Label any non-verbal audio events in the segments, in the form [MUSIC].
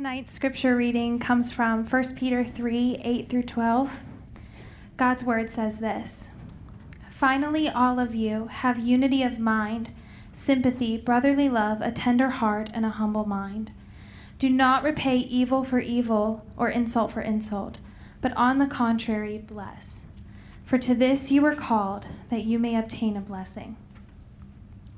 Tonight's scripture reading comes from 1 Peter 3 8 through 12. God's word says this Finally, all of you have unity of mind, sympathy, brotherly love, a tender heart, and a humble mind. Do not repay evil for evil or insult for insult, but on the contrary, bless. For to this you were called, that you may obtain a blessing.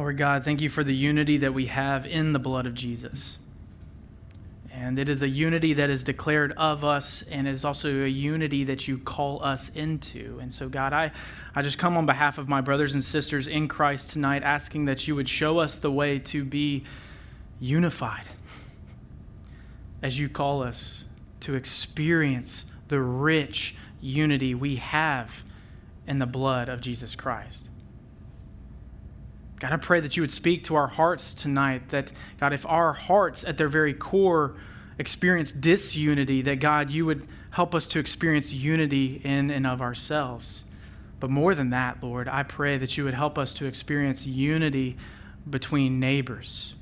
Lord God, thank you for the unity that we have in the blood of Jesus. And it is a unity that is declared of us and is also a unity that you call us into. And so, God, I, I just come on behalf of my brothers and sisters in Christ tonight asking that you would show us the way to be unified [LAUGHS] as you call us to experience the rich unity we have in the blood of Jesus Christ. God, I pray that you would speak to our hearts tonight. That, God, if our hearts at their very core experience disunity, that, God, you would help us to experience unity in and of ourselves. But more than that, Lord, I pray that you would help us to experience unity between neighbors.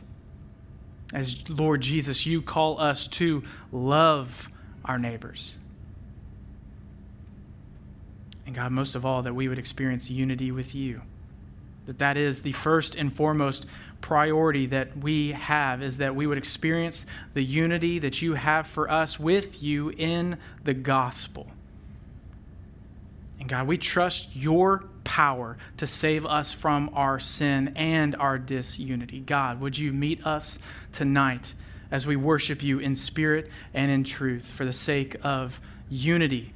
As Lord Jesus, you call us to love our neighbors. And God, most of all, that we would experience unity with you that that is the first and foremost priority that we have is that we would experience the unity that you have for us with you in the gospel. And God, we trust your power to save us from our sin and our disunity. God, would you meet us tonight as we worship you in spirit and in truth for the sake of unity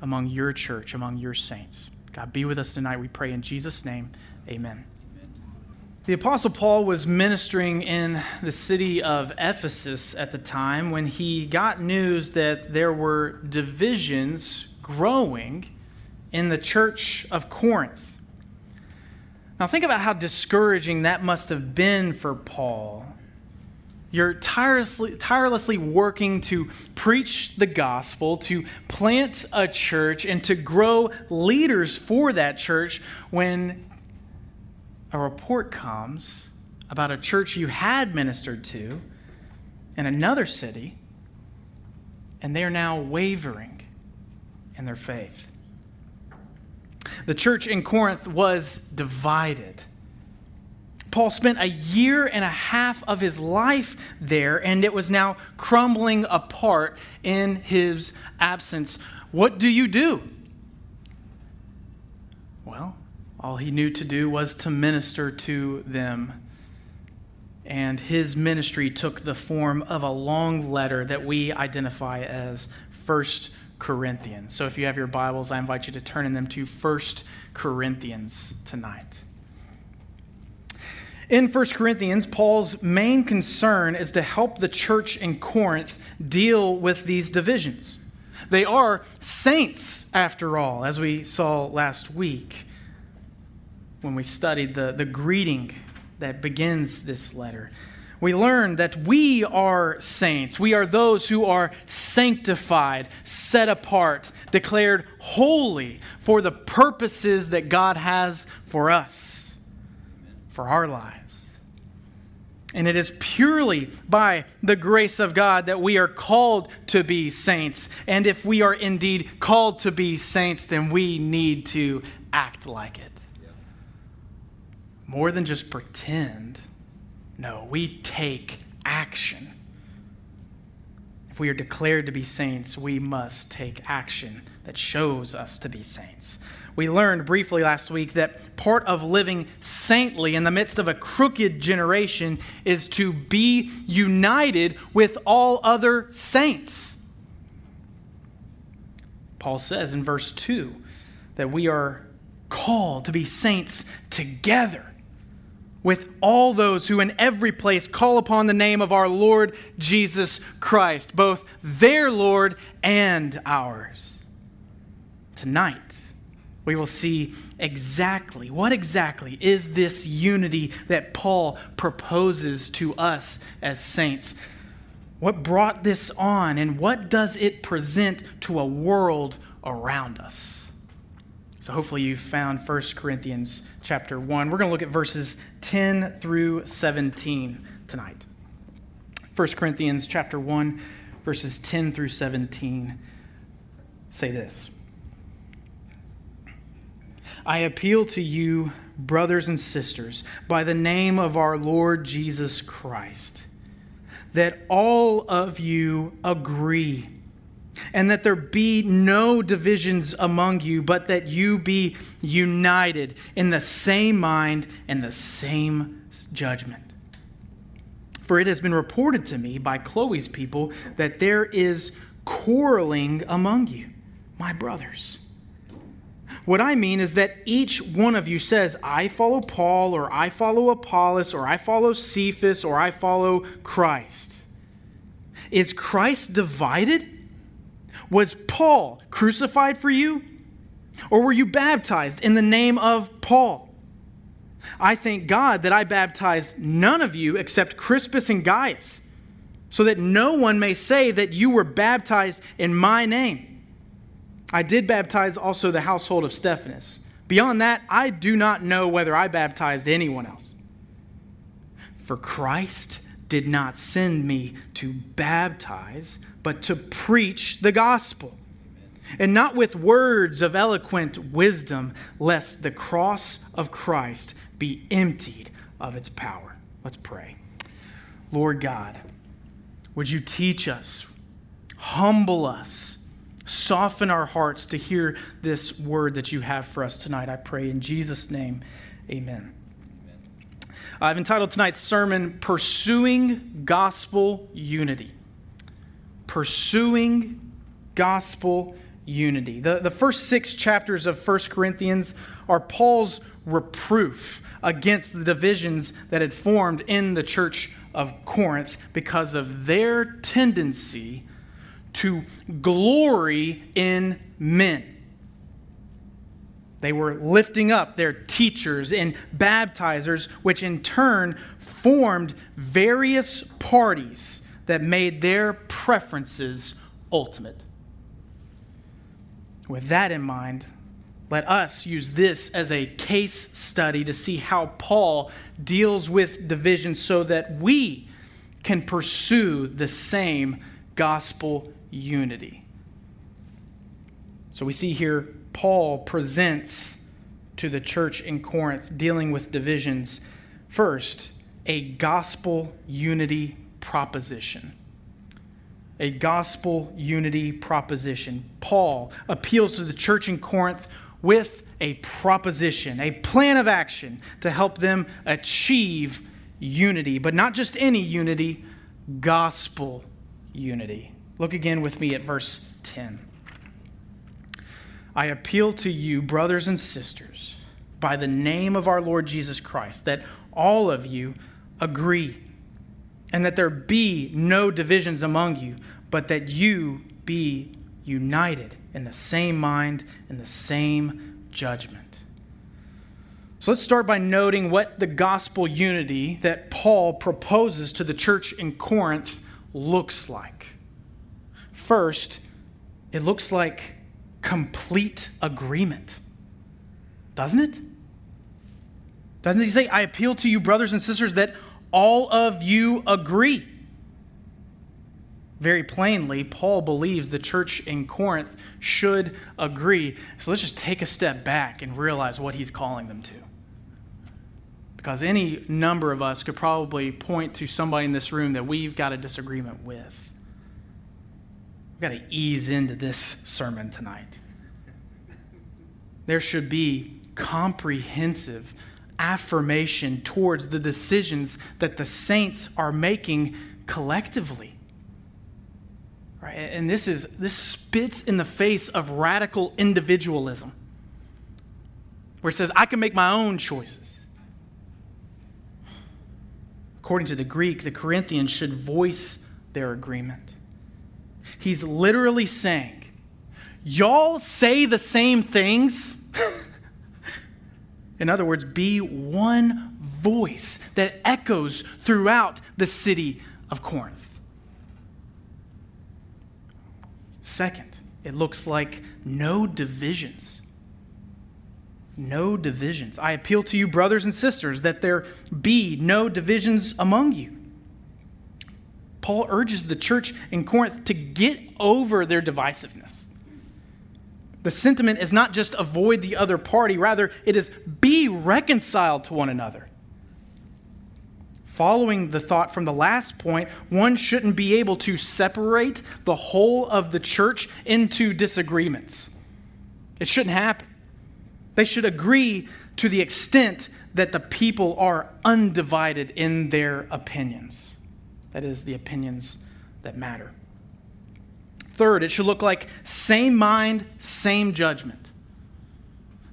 among your church, among your saints? God, be with us tonight, we pray in Jesus' name. Amen. The Apostle Paul was ministering in the city of Ephesus at the time when he got news that there were divisions growing in the church of Corinth. Now, think about how discouraging that must have been for Paul. You're tirelessly, tirelessly working to preach the gospel, to plant a church, and to grow leaders for that church when a report comes about a church you had ministered to in another city, and they are now wavering in their faith. The church in Corinth was divided. Paul spent a year and a half of his life there, and it was now crumbling apart in his absence. What do you do? Well, all he knew to do was to minister to them. And his ministry took the form of a long letter that we identify as First Corinthians. So if you have your Bibles, I invite you to turn in them to First Corinthians tonight. In 1 Corinthians, Paul's main concern is to help the church in Corinth deal with these divisions. They are saints, after all, as we saw last week when we studied the, the greeting that begins this letter. We learn that we are saints. We are those who are sanctified, set apart, declared holy for the purposes that God has for us, for our lives. And it is purely by the grace of God that we are called to be saints. And if we are indeed called to be saints, then we need to act like it more than just pretend. No, we take action. If we are declared to be saints, we must take action that shows us to be saints. We learned briefly last week that part of living saintly in the midst of a crooked generation is to be united with all other saints. Paul says in verse 2 that we are called to be saints together with all those who in every place call upon the name of our Lord Jesus Christ, both their Lord and ours. Tonight, we will see exactly what exactly is this unity that Paul proposes to us as saints. What brought this on, and what does it present to a world around us? So hopefully you found 1 Corinthians chapter 1. We're going to look at verses 10 through 17 tonight. 1 Corinthians chapter 1 verses 10 through 17 say this. I appeal to you, brothers and sisters, by the name of our Lord Jesus Christ, that all of you agree and that there be no divisions among you, but that you be united in the same mind and the same judgment. For it has been reported to me by Chloe's people that there is quarreling among you, my brothers. What I mean is that each one of you says, I follow Paul, or I follow Apollos, or I follow Cephas, or I follow Christ. Is Christ divided? Was Paul crucified for you? Or were you baptized in the name of Paul? I thank God that I baptized none of you except Crispus and Gaius, so that no one may say that you were baptized in my name. I did baptize also the household of Stephanas. Beyond that, I do not know whether I baptized anyone else. For Christ did not send me to baptize, but to preach the gospel. And not with words of eloquent wisdom, lest the cross of Christ be emptied of its power. Let's pray. Lord God, would you teach us, humble us, soften our hearts to hear this word that you have for us tonight? I pray in Jesus' name, amen. I've entitled tonight's sermon, Pursuing Gospel Unity pursuing gospel unity. The, the first six chapters of 1 Corinthians are Paul's reproof against the divisions that had formed in the church of Corinth because of their tendency to glory in men. They were lifting up their teachers and baptizers, which in turn formed various parties that made their preferences ultimate. With that in mind, let us use this as a case study to see how Paul deals with division so that we can pursue the same gospel unity. So we see here Paul presents to the church in Corinth dealing with divisions. First, a gospel unity proposition. A gospel unity proposition. Paul appeals to the church in Corinth with a proposition, a plan of action to help them achieve unity, but not just any unity, gospel unity. Look again with me at verse 10. I appeal to you, brothers and sisters, by the name of our Lord Jesus Christ, that all of you agree and that there be no divisions among you, but that you be united in the same mind and the same judgment. So let's start by noting what the gospel unity that Paul proposes to the church in Corinth looks like. First, it looks like complete agreement, doesn't it? Doesn't he say, I appeal to you, brothers and sisters, that all of you agree. Very plainly, Paul believes the church in Corinth should agree. So let's just take a step back and realize what he's calling them to. Because any number of us could probably point to somebody in this room that we've got a disagreement with. We've got to ease into this sermon tonight. There should be comprehensive affirmation towards the decisions that the saints are making collectively. Right? And this is this spits in the face of radical individualism. Where it says, I can make my own choices. according to the Greek, the Corinthians should voice their agreement. He's literally saying, Y'all say the same things. In other words, be one voice that echoes throughout the city of Corinth. Second, it looks like no divisions. No divisions. I appeal to you, brothers and sisters, that there be no divisions among you. Paul urges the church in Corinth to get over their divisiveness. The sentiment is not just avoid the other party, rather, it is be reconciled to one another. Following the thought from the last point, one shouldn't be able to separate the whole of the church into disagreements. It shouldn't happen. They should agree to the extent that the people are undivided in their opinions. That is, the opinions that matter. Third, it should look like same mind, same judgment.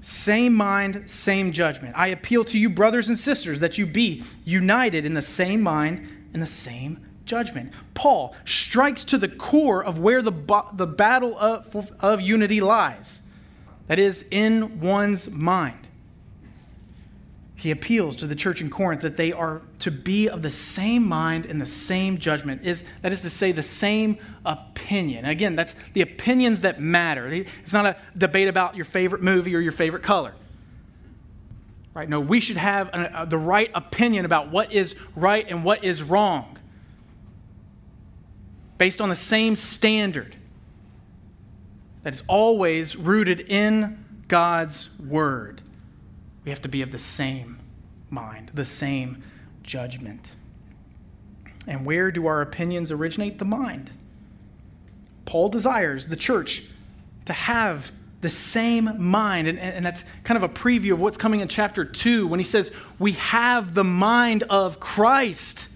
Same mind, same judgment. I appeal to you, brothers and sisters, that you be united in the same mind and the same judgment. Paul strikes to the core of where the, the battle of, of unity lies that is, in one's mind he appeals to the church in Corinth that they are to be of the same mind and the same judgment. Is, that is to say, the same opinion. again, that's the opinions that matter. It's not a debate about your favorite movie or your favorite color. Right? No, we should have a, a, uh, the right opinion about what is right and what is wrong based on the same standard that is always rooted in God's Word we have to be of the same mind, the same judgment. And where do our opinions originate? The mind. Paul desires the church to have the same mind. And, and, that's kind of a preview of what's coming in chapter 2 when he says, We have the mind of Christ.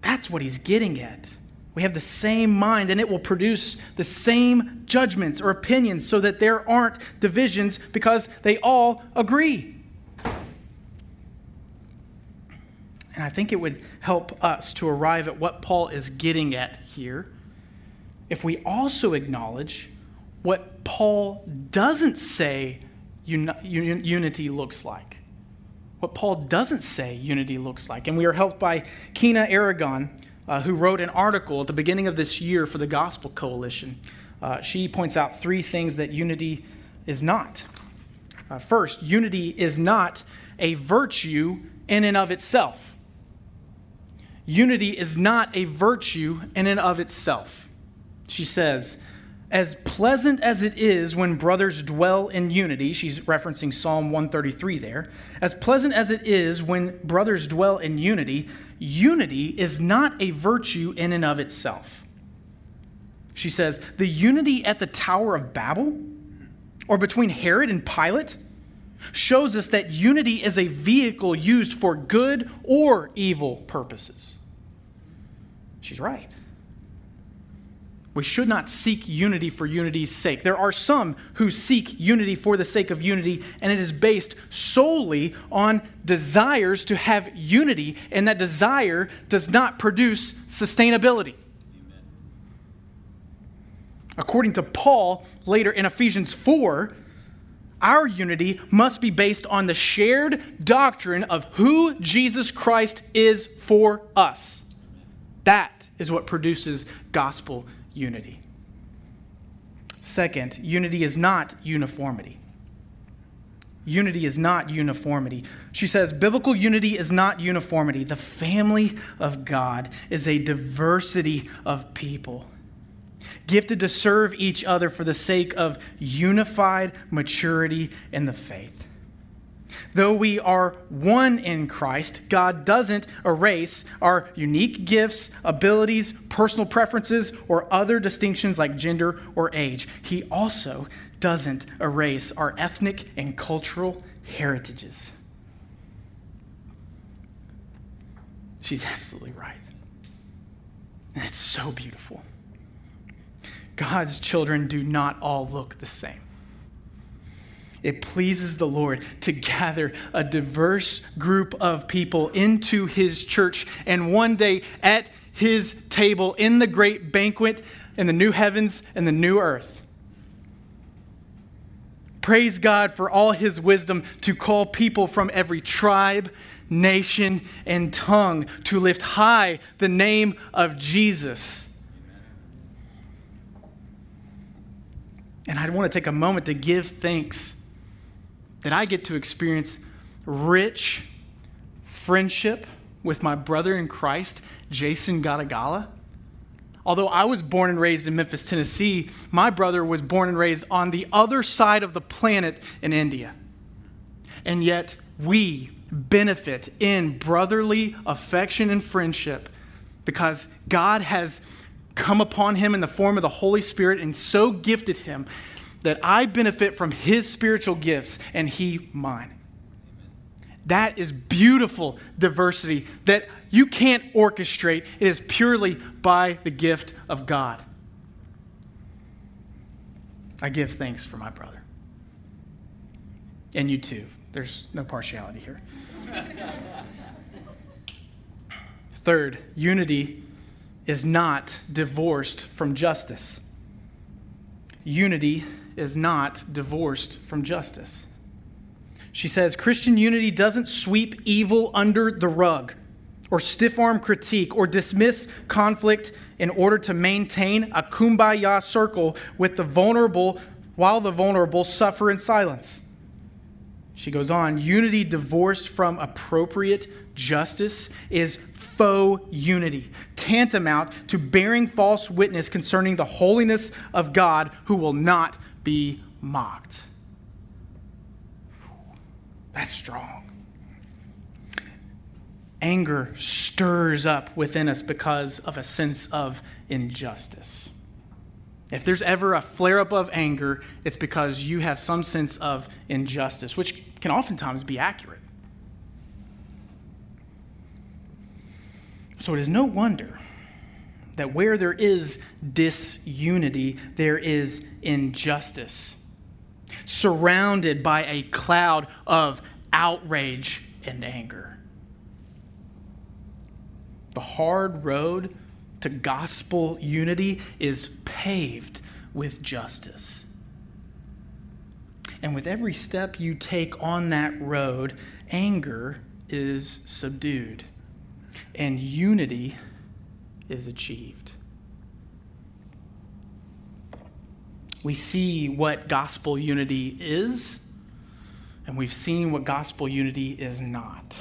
That's what he's getting at. We have the same mind, and it will produce the same judgments or opinions so that there aren't divisions because they all agree. And I think it would help us to arrive at what Paul is getting at here if we also acknowledge what Paul doesn't say unity looks like. What Paul doesn't say unity looks like. And we are helped by Quina Aragon uh, who wrote an article at the beginning of this year for the Gospel Coalition. Uh, she points out three things that unity is not. Uh, first, unity is not a virtue in and of itself. Unity is not a virtue in and of itself. She says, as pleasant as it is when brothers dwell in unity, she's referencing Psalm 133 there. As pleasant as it is when brothers dwell in unity, unity is not a virtue in and of itself. She says, the unity at the Tower of Babel or between Herod and Pilate shows us that unity is a vehicle used for good or evil purposes. She's right. We should not seek unity for unity's sake. There are some who seek unity for the sake of unity, and it is based solely on desires to have unity, and that desire does not produce sustainability. According to Paul, later in Ephesians 4, our unity must be based on the shared doctrine of who Jesus Christ is for us. That is what produces gospel unity. Second, unity is not uniformity. Unity is not uniformity. She says biblical unity is not uniformity. The family of God is a diversity of people, gifted to serve each other for the sake of unified maturity in the faith. Though we are one in Christ, God doesn't erase our unique gifts, abilities, personal preferences, or other distinctions like gender or age. He also doesn't erase our ethnic and cultural heritages. She's absolutely right. It's so beautiful. God's children do not all look the same. It pleases the Lord to gather a diverse group of people into his church. And one day at his table in the great banquet in the new heavens and the new earth. Praise God for all his wisdom to call people from every tribe, nation, and tongue to lift high the name of Jesus. And I want to take a moment to give thanks that I get to experience rich friendship with my brother in Christ, Jason Gadagala. Although I was born and raised in Memphis, Tennessee, my brother was born and raised on the other side of the planet in India. And yet, we benefit in brotherly affection and friendship because God has come upon him in the form of the Holy Spirit and so gifted him that I benefit from his spiritual gifts and he mine. That is beautiful diversity that you can't orchestrate. It is purely by the gift of God. I give thanks for my brother. And you too. There's no partiality here. Third, unity is not divorced from justice. Unity is not divorced from justice. She says Christian unity doesn't sweep evil under the rug or stiff arm critique or dismiss conflict in order to maintain a kumbaya circle with the vulnerable while the vulnerable suffer in silence. She goes on unity divorced from appropriate justice is faux unity, tantamount to bearing false witness concerning the holiness of God who will not be mocked. That's strong. Anger stirs up within us because of a sense of injustice. If there's ever a flare up of anger, it's because you have some sense of injustice, which can oftentimes be accurate. So it is no wonder that where there is disunity, there is injustice, surrounded by a cloud of outrage and anger. The hard road to gospel unity is paved with justice. And with every step you take on that road, anger is subdued and unity is achieved. We see what gospel unity is, and we've seen what gospel unity is not.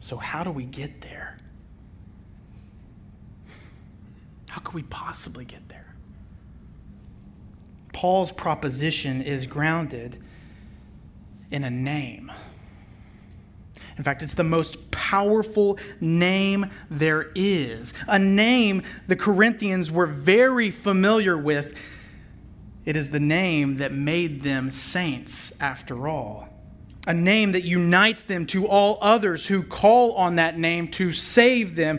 So, how do we get there? How could we possibly get there? Paul's proposition is grounded in a name. In fact, it's the most powerful name there is. A name the Corinthians were very familiar with. It is the name that made them saints, after all. A name that unites them to all others who call on that name to save them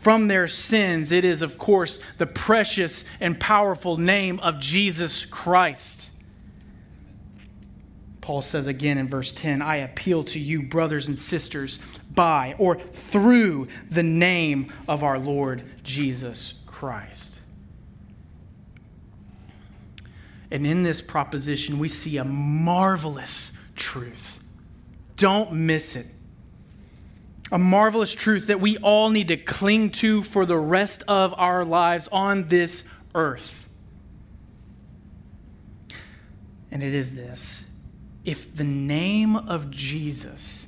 from their sins. It is, of course, the precious and powerful name of Jesus Christ. Paul says again in verse 10 I appeal to you, brothers and sisters, by or through the name of our Lord Jesus Christ. And in this proposition, we see a marvelous truth. Don't miss it. A marvelous truth that we all need to cling to for the rest of our lives on this earth. And it is this if the name of Jesus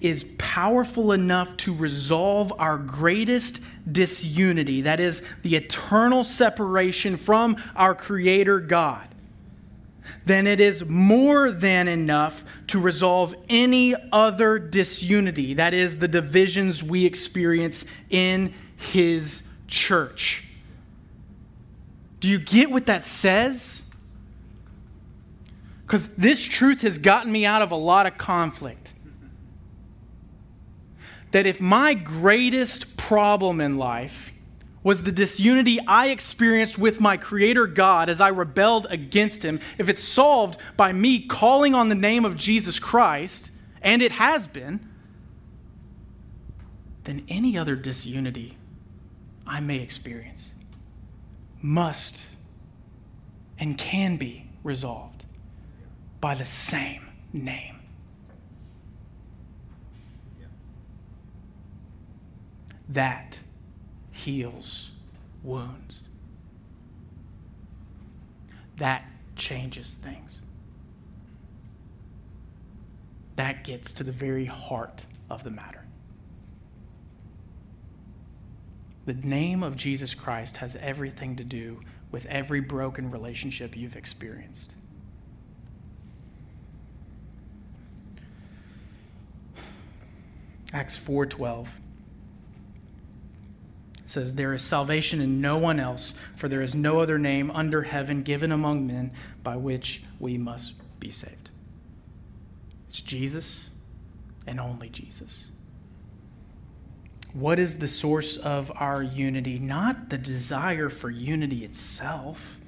is powerful enough to resolve our greatest disunity, that is, the eternal separation from our Creator God, then it is more than enough to resolve any other disunity, that is, the divisions we experience in His church. Do you get what that says? Because this truth has gotten me out of a lot of conflict. That if my greatest problem in life was the disunity I experienced with my Creator God as I rebelled against Him, if it's solved by me calling on the name of Jesus Christ, and it has been, then any other disunity I may experience must and can be resolved by the same name. That heals wounds. That changes things. That gets to the very heart of the matter. The name of Jesus Christ has everything to do with every broken relationship you've experienced. Acts 4:12 says there is salvation in no one else for there is no other name under heaven given among men by which we must be saved. It's Jesus and only Jesus. What is the source of our unity? Not the desire for unity itself,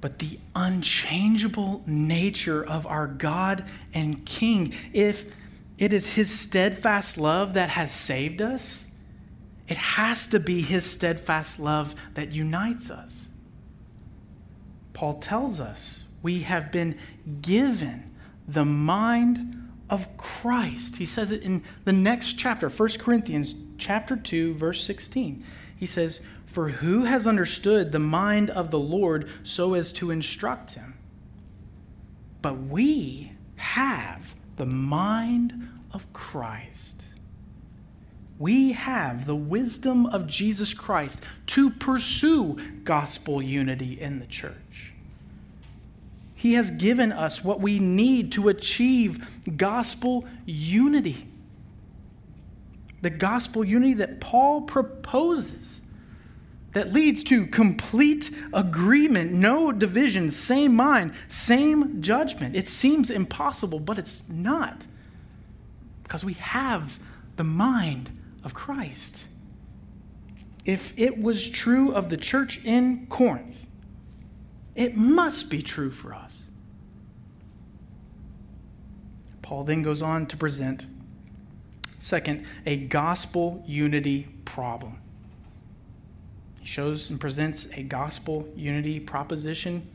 but the unchangeable nature of our God and King. If it is His steadfast love that has saved us, it has to be His steadfast love that unites us. Paul tells us we have been given the mind of Christ. He says it in the next chapter, 1 Corinthians chapter 2 verse 16. He says, "For who has understood the mind of the Lord so as to instruct him?" But we have the mind of Christ. We have the wisdom of Jesus Christ to pursue gospel unity in the church. He has given us what we need to achieve gospel unity. The gospel unity that Paul proposes that leads to complete agreement, no division, same mind, same judgment. It seems impossible, but it's not because we have the mind of Christ. If it was true of the church in Corinth, it must be true for us. Paul then goes on to present, second, a gospel unity problem. He shows and presents a gospel unity proposition.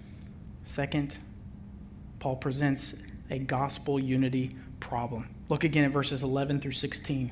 Second, Paul presents a gospel unity problem. Look again at verses 11 through 16.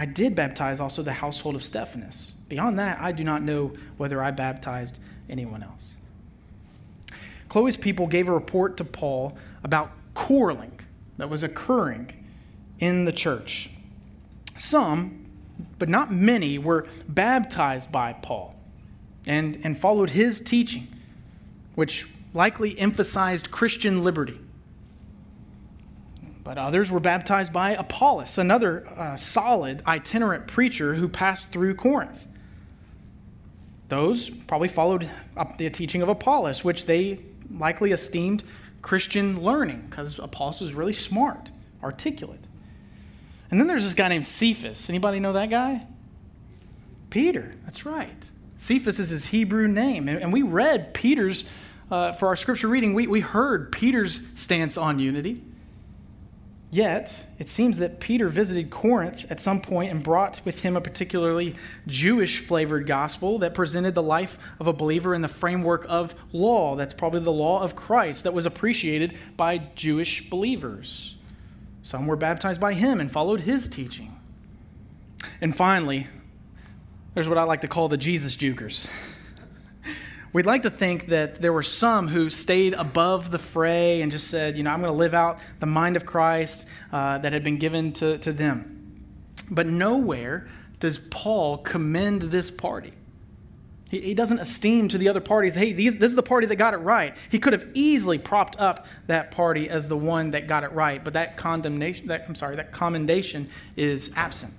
I did baptize also the household of Stephanas. Beyond that, I do not know whether I baptized anyone else. Chloe's people gave a report to Paul about quarreling that was occurring in the church. Some, but not many, were baptized by Paul and, and followed his teaching, which likely emphasized Christian liberty. But others were baptized by Apollos, another uh, solid itinerant preacher who passed through Corinth. Those probably followed up the teaching of Apollos, which they likely esteemed Christian learning because Apollos was really smart, articulate. And then there's this guy named Cephas. Anybody know that guy? Peter, that's right. Cephas is his Hebrew name. And, and we read Peter's, uh, for our scripture reading, we, we heard Peter's stance on unity. Yet, it seems that Peter visited Corinth at some point and brought with him a particularly Jewish flavored gospel that presented the life of a believer in the framework of law. That's probably the law of Christ that was appreciated by Jewish believers. Some were baptized by him and followed his teaching. And finally, there's what I like to call the Jesus jukers. We'd like to think that there were some who stayed above the fray and just said, you know, I'm going to live out the mind of Christ uh, that had been given to, to them. But nowhere does Paul commend this party. He, he doesn't esteem to the other parties, hey, these, this is the party that got it right. He could have easily propped up that party as the one that got it right, but that condemnation, that, I'm sorry, that commendation is absent.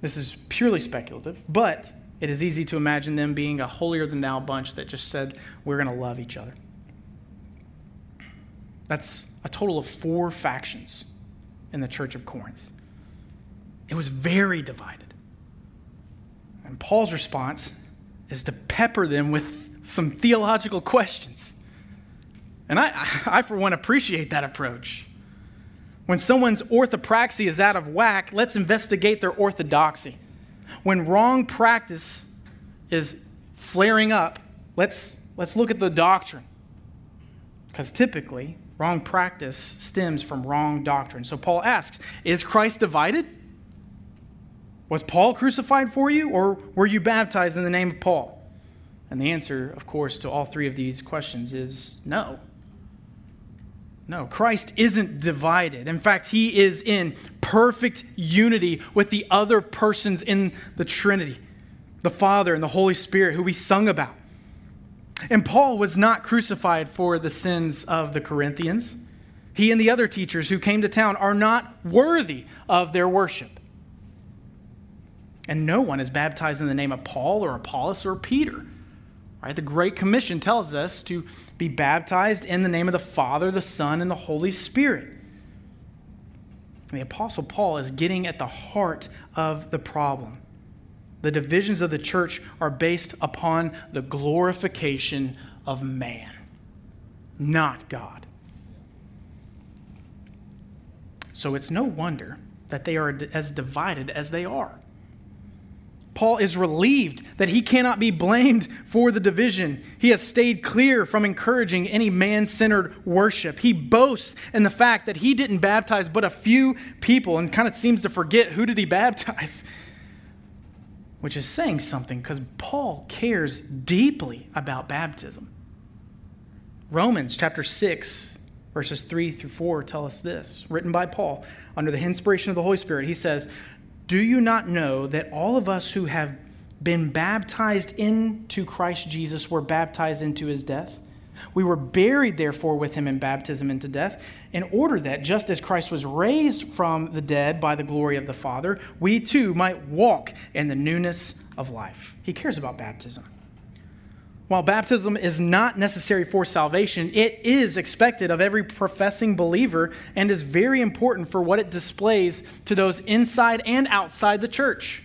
This is purely speculative, but it is easy to imagine them being a holier than thou bunch that just said, we're going to love each other. That's a total of four factions in the church of Corinth. It was very divided. And Paul's response is to pepper them with some theological questions. And I, I, for one, appreciate that approach. When someone's orthopraxy is out of whack, let's investigate their orthodoxy. When wrong practice is flaring up, let's, let's look at the doctrine. Because typically, wrong practice stems from wrong doctrine. So Paul asks Is Christ divided? Was Paul crucified for you, or were you baptized in the name of Paul? And the answer, of course, to all three of these questions is no. No, Christ isn't divided. In fact, he is in perfect unity with the other persons in the Trinity the Father and the Holy Spirit, who we sung about. And Paul was not crucified for the sins of the Corinthians. He and the other teachers who came to town are not worthy of their worship. And no one is baptized in the name of Paul or Apollos or Peter. Right? The Great Commission tells us to be baptized in the name of the Father, the Son, and the Holy Spirit. The Apostle Paul is getting at the heart of the problem. The divisions of the church are based upon the glorification of man, not God. So it's no wonder that they are as divided as they are. Paul is relieved that he cannot be blamed for the division. He has stayed clear from encouraging any man centered worship. He boasts in the fact that he didn't baptize but a few people and kind of seems to forget who did he baptize, [LAUGHS] which is saying something because Paul cares deeply about baptism. Romans chapter 6, verses 3 through 4 tell us this, written by Paul under the inspiration of the Holy Spirit. He says, do you not know that all of us who have been baptized into Christ Jesus were baptized into his death? We were buried, therefore, with him in baptism into death, in order that, just as Christ was raised from the dead by the glory of the Father, we too might walk in the newness of life. He cares about baptism. While baptism is not necessary for salvation, it is expected of every professing believer and is very important for what it displays to those inside and outside the church.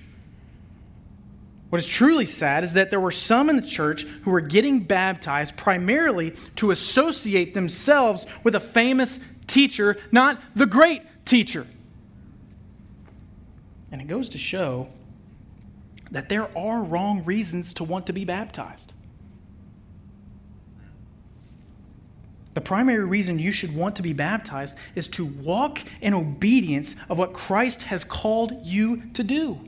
What is truly sad is that there were some in the church who were getting baptized primarily to associate themselves with a famous teacher, not the great teacher. And it goes to show that there are wrong reasons to want to be baptized. The primary reason you should want to be baptized is to walk in obedience of what Christ has called you to do.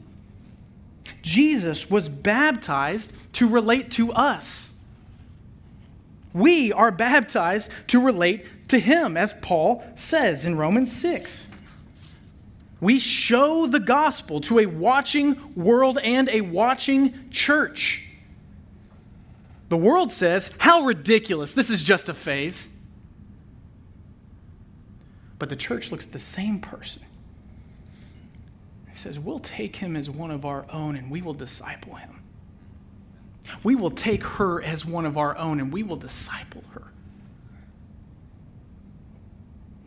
Jesus was baptized to relate to us. We are baptized to relate to him, as Paul says in Romans 6. We show the gospel to a watching world and a watching church. The world says, How ridiculous! This is just a phase. But the church looks at the same person and says, We'll take him as one of our own and we will disciple him. We will take her as one of our own and we will disciple her.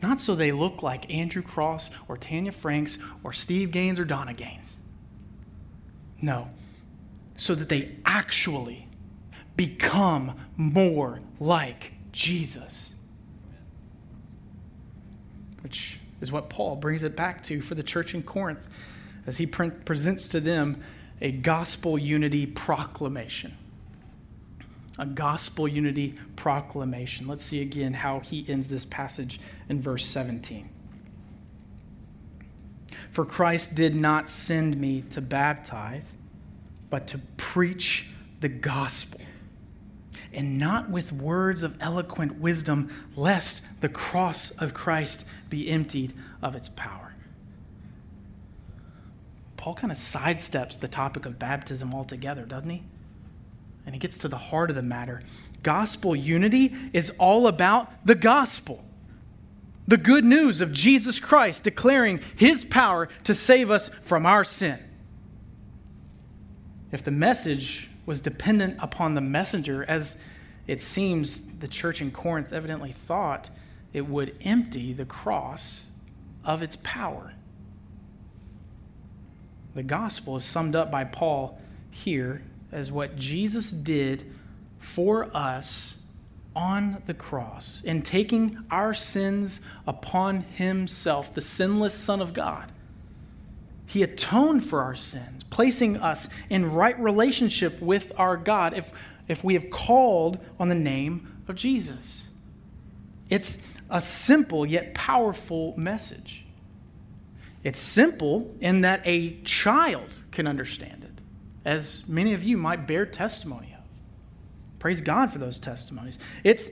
Not so they look like Andrew Cross or Tanya Franks or Steve Gaines or Donna Gaines. No, so that they actually become more like Jesus which is what Paul brings it back to for the church in Corinth as he pre- presents to them a gospel unity proclamation. A gospel unity proclamation. Let's see again how he ends this passage in verse 17. For Christ did not send me to baptize, but to preach the gospel and not with words of eloquent wisdom, lest the cross of Christ be emptied of its power. Paul kind of sidesteps the topic of baptism altogether, doesn't he? and he gets to the heart of the matter. Gospel unity is all about the gospel. The good news of Jesus Christ declaring his power to save us from our sin. If the message was dependent upon the messenger, as it seems the church in Corinth evidently thought, it would empty the cross of its power. The gospel is summed up by Paul here as what Jesus did for us on the cross in taking our sins upon himself, the sinless Son of God. He atoned for our sins, placing us in right relationship with our God if, if we have called on the name of Jesus. It's a simple yet powerful message. It's simple in that a child can understand it, as many of you might bear testimony of. Praise God for those testimonies. It's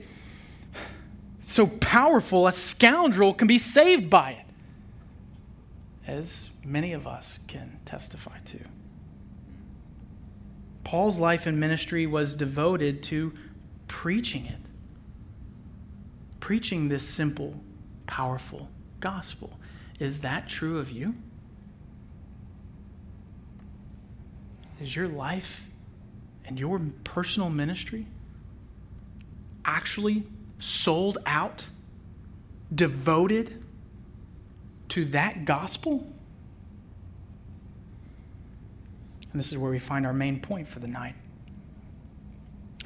so powerful, a scoundrel can be saved by it, as many of us can testify to. Paul's life and ministry was devoted to preaching it, preaching this simple, powerful gospel. Is that true of you? Is your life and your personal ministry actually sold out, devoted to that gospel? And this is where we find our main point for the night.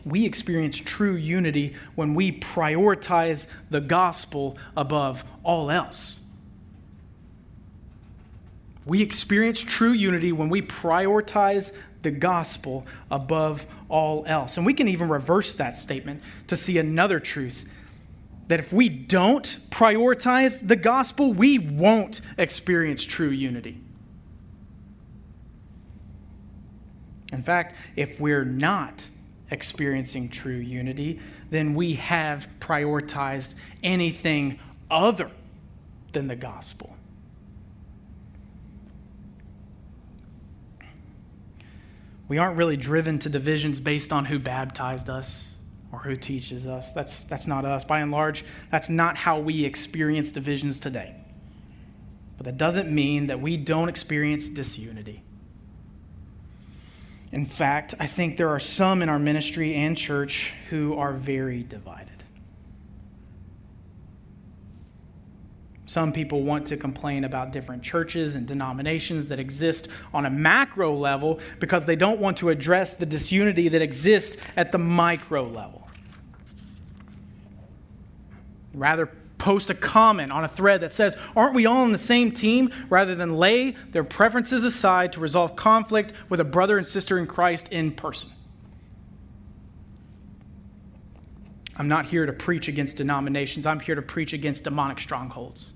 We experience true unity when we prioritize the gospel above all else. We experience true unity when we prioritize the gospel above all else. And we can even reverse that statement to see another truth that if we don't prioritize the gospel, we won't experience true unity. In fact, if we're not experiencing true unity, then we have prioritized anything other than the gospel. We aren't really driven to divisions based on who baptized us or who teaches us. That's, that's not us. By and large, that's not how we experience divisions today. But that doesn't mean that we don't experience disunity. In fact, I think there are some in our ministry and church who are very divided. Some people want to complain about different churches and denominations that exist on a macro level because they don't want to address the disunity that exists at the micro level. Rather, post a comment on a thread that says, Aren't we all on the same team? rather than lay their preferences aside to resolve conflict with a brother and sister in Christ in person. I'm not here to preach against denominations, I'm here to preach against demonic strongholds.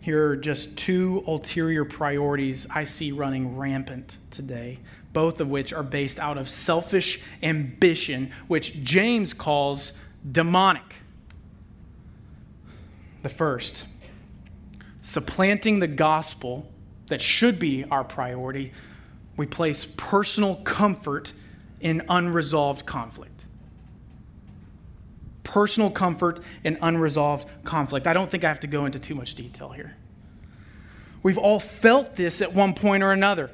Here are just two ulterior priorities I see running rampant today, both of which are based out of selfish ambition, which James calls demonic. The first, supplanting the gospel that should be our priority, we place personal comfort in unresolved conflict personal comfort and unresolved conflict. I don't think I have to go into too much detail here. We've all felt this at one point or another.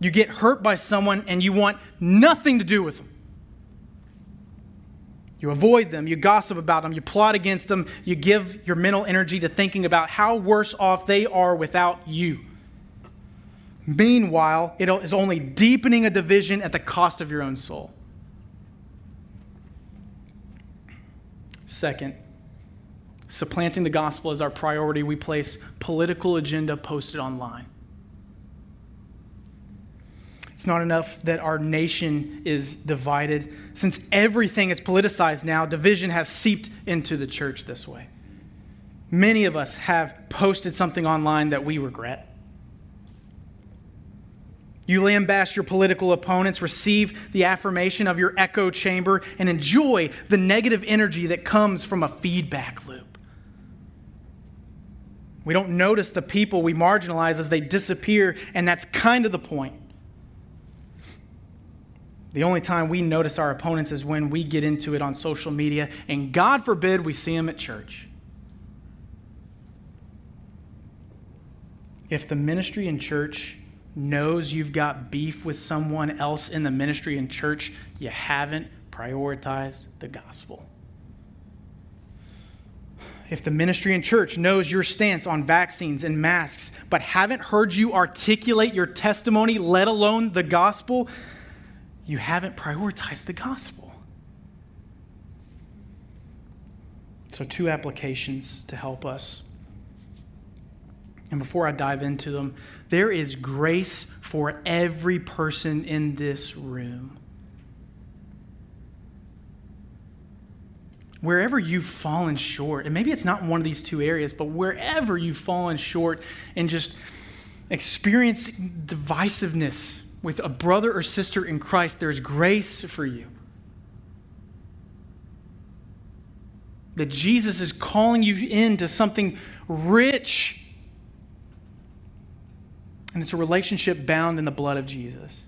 You get hurt by someone and you want nothing to do with them. You avoid them, you gossip about them, you plot against them, you give your mental energy to thinking about how worse off they are without you. Meanwhile, it is only deepening a division at the cost of your own soul. Second, supplanting the gospel as our priority, we place political agenda posted online. It's not enough that our nation is divided. Since everything is politicized now, division has seeped into the church this way. Many of us have posted something online that we regret. You lambaste your political opponents, receive the affirmation of your echo chamber, and enjoy the negative energy that comes from a feedback loop. We don't notice the people we marginalize as they disappear, and that's kind of the point. The only time we notice our opponents is when we get into it on social media, and God forbid we see them at church. If the ministry in church knows you've got beef with someone else in the ministry and church, you haven't prioritized the gospel. If the ministry and church knows your stance on vaccines and masks, but haven't heard you articulate your testimony, let alone the gospel, you haven't prioritized the gospel. So, two applications to help us. And before I dive into them, there is grace for every person in this room. Wherever you've fallen short, and maybe it's not one of these two areas, but wherever you've fallen short and just experiencing divisiveness with a brother or sister in Christ, there's grace for you. That Jesus is calling you into something rich and it's a relationship bound in the blood of Jesus.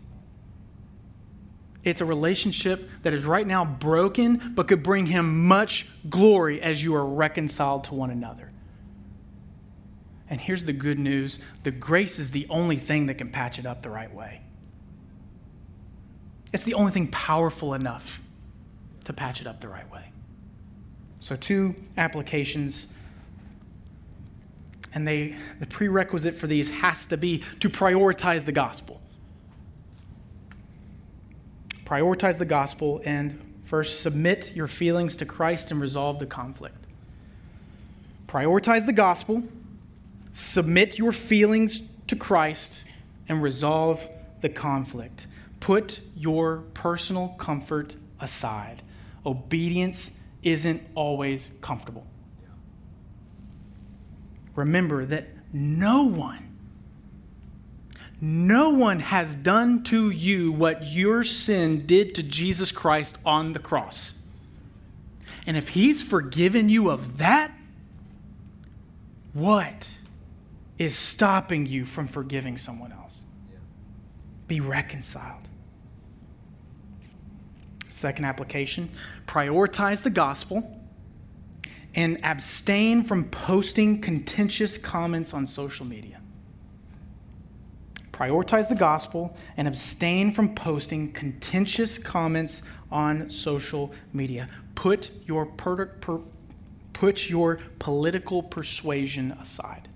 It's a relationship that is right now broken, but could bring him much glory as you are reconciled to one another. And here's the good news the grace is the only thing that can patch it up the right way. It's the only thing powerful enough to patch it up the right way. So, two applications and they, the prerequisite for these has to be to prioritize the gospel. Prioritize the gospel and first submit your feelings to Christ and resolve the conflict. Prioritize the gospel, submit your feelings to Christ, and resolve the conflict. Put your personal comfort aside. Obedience isn't always comfortable remember that no one, no one has done to you what your sin did to Jesus Christ on the cross. And if he's forgiven you of that, what is stopping you from forgiving someone else? Be reconciled. Second application prioritize the gospel and abstain from posting contentious comments on social media. Prioritize the gospel and abstain from posting contentious comments on social media. Put your, per, per, put your political persuasion aside.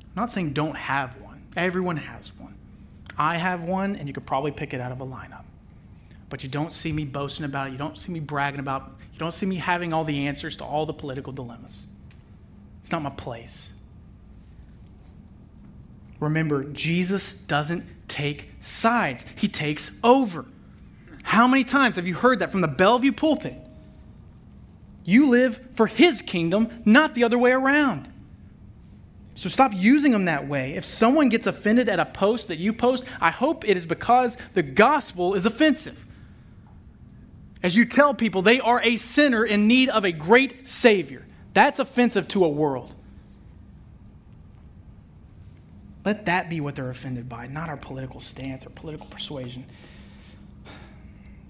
I'm not saying don't have one, everyone has one. I have one, and you could probably pick it out of a lineup. But you don't see me boasting about it, you don't see me bragging about it. you don't see me having all the answers to all the political dilemmas. It's not my place. Remember, Jesus doesn't take sides, he takes over. How many times have you heard that from the Bellevue pulpit? You live for his kingdom, not the other way around. So stop using them that way. If someone gets offended at a post that you post, I hope it is because the gospel is offensive as you tell people they are a sinner in need of a great Savior. That's offensive to a world. Let that be what they're offended by, not our political stance or political persuasion.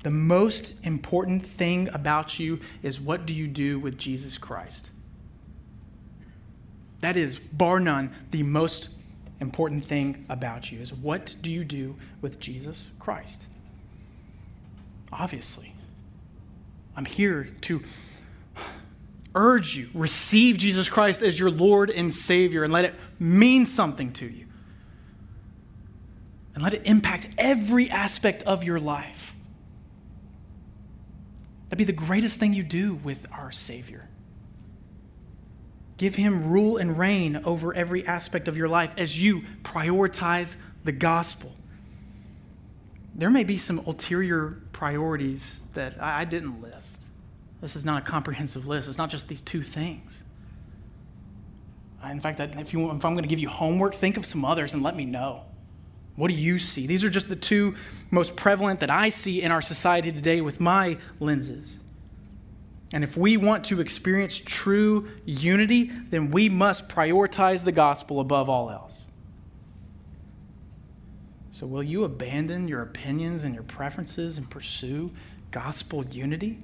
The most important thing about you is what do you do with Jesus Christ? That is, bar none, the most important thing about you is what do you do with Jesus Christ? Obviously, I'm here to urge you receive Jesus Christ as your Lord and Savior and let it mean something to you. And let it impact every aspect of your life. That'd be the greatest thing you do with our Savior. Give him rule and reign over every aspect of your life as you prioritize the gospel. There may be some ulterior priorities that I didn't list. This is not a comprehensive list. It's not just these two things. In fact, if, you, if I'm going to give you homework, think of some others and let me know. What do you see? These are just the two most prevalent that I see in our society today with my lenses. And if we want to experience true unity, then we must prioritize the gospel above all else. So, will you abandon your opinions and your preferences and pursue gospel unity?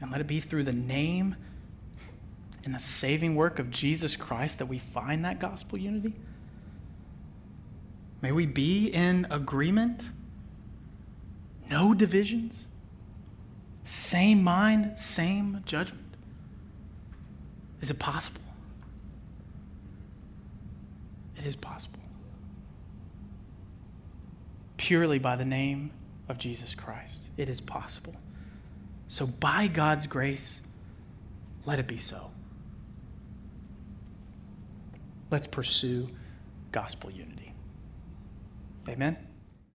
And let it be through the name and the saving work of Jesus Christ that we find that gospel unity. May we be in agreement, no divisions, same mind, same judgment. Is it possible? It is possible. Purely by the name of Jesus Christ, it is possible. So, by God's grace, let it be so. Let's pursue gospel unity. Amen.